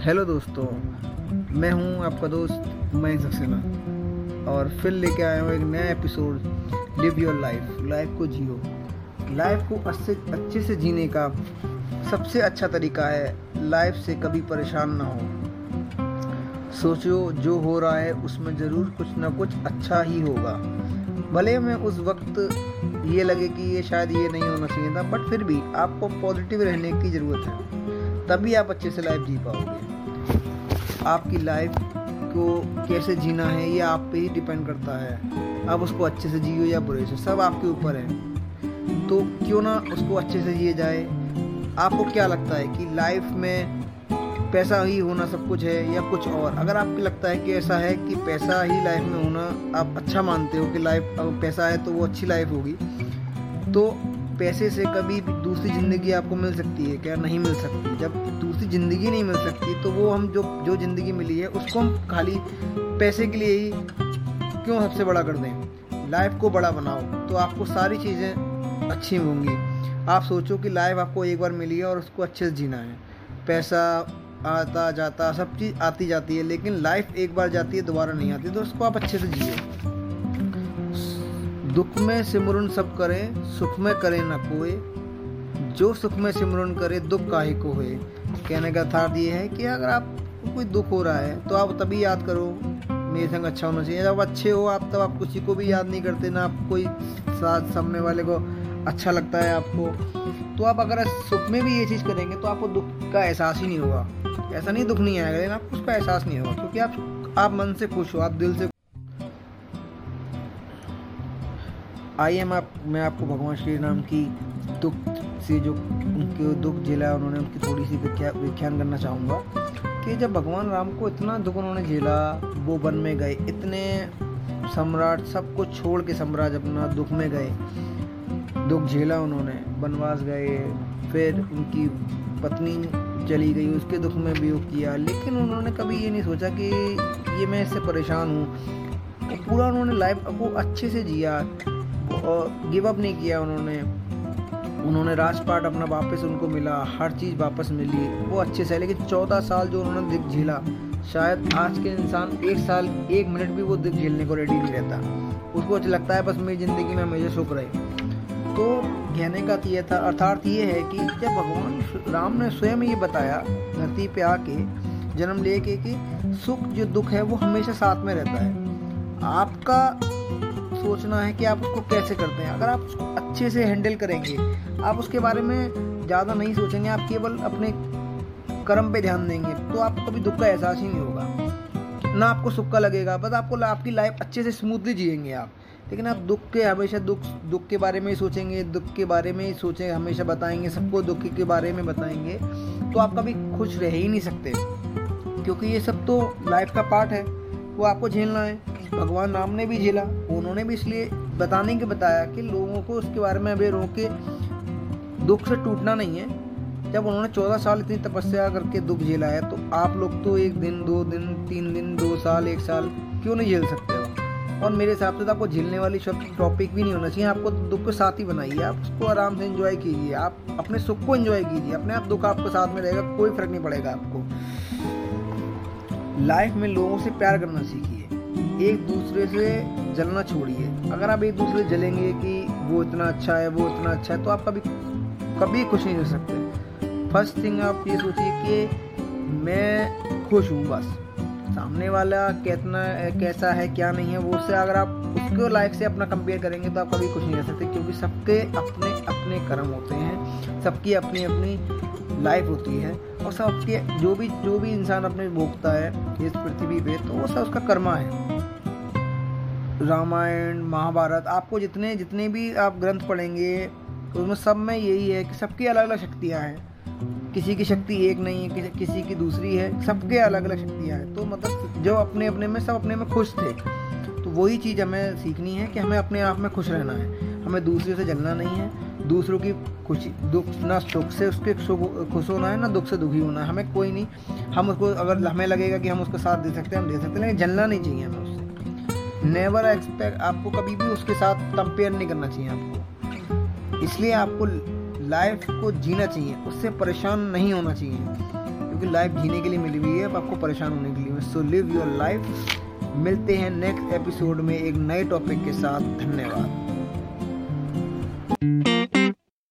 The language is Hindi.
हेलो दोस्तों, मैं हूँ आपका दोस्त मयंक सक्सेना और फिर लेके आया हूँ एक नया episode live your life life को जियो। लाइफ को अच्छे अच्छे से जीने का सबसे अच्छा तरीका है लाइफ से कभी परेशान ना हो। सोचो जो हो रहा है, उसमें ज़रूर कुछ ना कुछ अच्छा ही होगा। भले में उस वक्त ये लगे कि ये शायद ये नहीं होना चाहिए था बट फिर भी आपको पॉजिटिव रहने की ज़रूरत है। तभी आप अच्छे से लाइफ जी पाओगे। आपकी लाइफ को कैसे जीना है, ये आप पे ही डिपेंड करता है। आप उसको अच्छे से जियो या बुरे से, सब आपके ऊपर है। तो क्यों ना उसको अच्छे से जिए जाए? आपको क्या लगता है कि लाइफ में पैसा ही होना सब कुछ है या कुछ और? अगर आपको लगता है कि ऐसा है कि पैसा ही लाइफ में होना आप अच्छा मानते हो कि लाइफ अगर पैसा है तो वो अच्छी लाइफ होगी तो पैसे से कभी दूसरी ज़िंदगी आपको मिल सकती है, क्या? नहीं मिल सकती। जब दूसरी ज़िंदगी नहीं मिल सकती तो वो हम जो जो ज़िंदगी मिली है, उसको हम खाली पैसे के लिए ही क्यों सबसे बड़ा कर दें? लाइफ को बड़ा बनाओ तो आपको सारी चीज़ें अच्छी होंगी। आप सोचो कि लाइफ आपको एक बार मिली है और उसको अच्छे से जीना है। पैसा आता जाता, सब चीज़ आती जाती है, लेकिन लाइफ एक बार जाती है, दोबारा नहीं आती तो उसको आप अच्छे से जिए दुख में सिमरन सब करें, सुख में करे न कोई जो सुख में सिमरन करे, दुख काहे को होए? कहने का था ये है कि अगर आप, कोई दुख हो रहा है तो आप तभी याद करो। मेरे संग अच्छा होना चाहिए। जब अच्छे हो, आप, तब आप किसी को भी याद नहीं करते, ना आप कोई साथ सामने वाले को अच्छा लगता है आपको। तो आप अगर सुख में भी ये चीज़ करेंगे तो आपको दुख का एहसास ही नहीं होगा। ऐसा नहीं, दुख नहीं आएगा। लेकिन आपको उसका एहसास नहीं होगा, क्योंकि आप आप मन से खुश हो, आप दिल से आइए मैं आप, मैं आपको भगवान श्री राम की दुख से जो उनके दुख झेला उन्होंने उनकी थोड़ी सी व्याख्या, व्याख्यान करना चाहूँगा कि जब भगवान राम को इतना दुख उन्होंने झेला, वो वन में गए, इतने सम्राट, सब कुछ छोड़ के सम्राट अपना दुख में गए, दुख झेला उन्होंने, वनवास गए, फिर उनकी पत्नी चली गई, उसके दुख में भी किया, लेकिन उन्होंने कभी ये नहीं सोचा कि ये मैं इससे परेशान हूँ। पूरा उन्होंने लाइफ को अच्छे से जिया गिव अप नहीं किया उन्होंने। उन्होंने राजपाट अपना वापस उनको मिला, हर चीज़ वापस मिली। वो अच्छे से, लेकिन चौदह साल जो उन्होंने दिख झेला, शायद आज के इंसान एक साल, एक मिनट भी वो दिख झेलने को रेडी नहीं रहता। उसको अच्छा लगता है बस मेरी ज़िंदगी में हमेशा सुख रहे। तो कहने का ये था, अर्थात ये है कि जब भगवान राम ने स्वयं ये बताया, धरती पे आके जन्म ले के कि सुख जो दुख है वो हमेशा साथ में रहता है। आपका सोचना है कि आप उसको कैसे करते हैं। अगर आप उसको अच्छे से हैंडल करेंगे, आप उसके बारे में ज़्यादा नहीं सोचेंगे, आप केवल अपने कर्म पे ध्यान देंगे तो आपको कभी दुख का एहसास ही नहीं होगा। ना आपको सुख का लगेगा, बस आपको आपकी लाइफ अच्छे से स्मूथली जिएँगे आप। लेकिन आप दुख के, हमेशा दुख दुख के बारे में ही सोचेंगे, दुख के बारे में ही सोचेंगे हमेशा बताएँगे, सबको दुख के बारे में बताएँगे तो आप कभी खुश रह ही नहीं सकते। क्योंकि ये सब तो लाइफ का पार्ट है। वो आपको झेलना है। भगवान राम ने भी झेला, उन्होंने भी इसलिए बताने के बताया कि लोगों को उसके बारे में अभी रोके दुख से टूटना नहीं है। जब उन्होंने चौदह साल इतनी तपस्या करके दुख झेला है तो आप लोग तो एक दिन, दो दिन, तीन दिन, दो साल, एक साल क्यों नहीं झेल सकते हो? और मेरे हिसाब से तो आपको झेलने वाली शब्द टॉपिक भी नहीं होना चाहिए। आपको दुख के साथ ही बनाइए। आप उसको आराम से इन्जॉय कीजिए। आप अपने सुख को इन्जॉय कीजिए। अपने आप दुख आपको साथ में रहेगा, कोई फ़र्क नहीं पड़ेगा आपको। लाइफ में लोगों से प्यार करना सीखिए। एक दूसरे से जलना छोड़िए। अगर आप एक दूसरे जलेंगे कि वो इतना अच्छा है, वो इतना अच्छा है तो आप कभी कभी खुश नहीं रह सकते। फ़र्स्ट थिंग आप ये सोचिए कि मैं खुश हूँ बस। सामने वाला कितना, कैसा है, क्या नहीं है, वो उससे अगर आप उसको लाइफ से अपना कंपेयर करेंगे तो आप कभी खुश नहीं रह सकते, क्योंकि सबके अपने अपने कर्म होते हैं, सबकी अपनी अपनी लाइफ होती है। और सब सबके जो भी जो भी इंसान अपने भोगता है इस पृथ्वी पे तो वो सब उसका कर्मा है। रामायण महाभारत आपको जितने जितने भी आप ग्रंथ पढ़ेंगे उसमें सब में यही है कि सबकी अलग अलग शक्तियाँ हैं। किसी की शक्ति एक नहीं है किसी, किसी की दूसरी है सबके अलग अलग शक्तियाँ हैं। तो मतलब जो अपने अपने में सब अपने में खुश थे तो वही चीज़ हमें सीखनी है कि हमें अपने आप में खुश रहना है। हमें दूसरे से जलना नहीं है दूसरों की खुशी, दुख, ना सुख से उसके सुख, खुश होना है, ना दुख से दुखी होना है। हमें कोई नहीं, हम उसको अगर हमें लगेगा कि हम उसका साथ दे सकते हैं, हम दे सकते हैं, लेकिन जलना नहीं चाहिए हमें उससे। नेवर एक्सपेक्ट आपको कभी भी उसके साथ कंपेयर नहीं करना चाहिए आपको। इसलिए आपको लाइफ को जीना चाहिए, उससे परेशान नहीं होना चाहिए। क्योंकि लाइफ जीने के लिए मिली हुई है आपको परेशान होने के लिए। सो लिव योर लाइफ मिलते हैं नेक्स्ट एपिसोड में एक नए टॉपिक के साथ। धन्यवाद।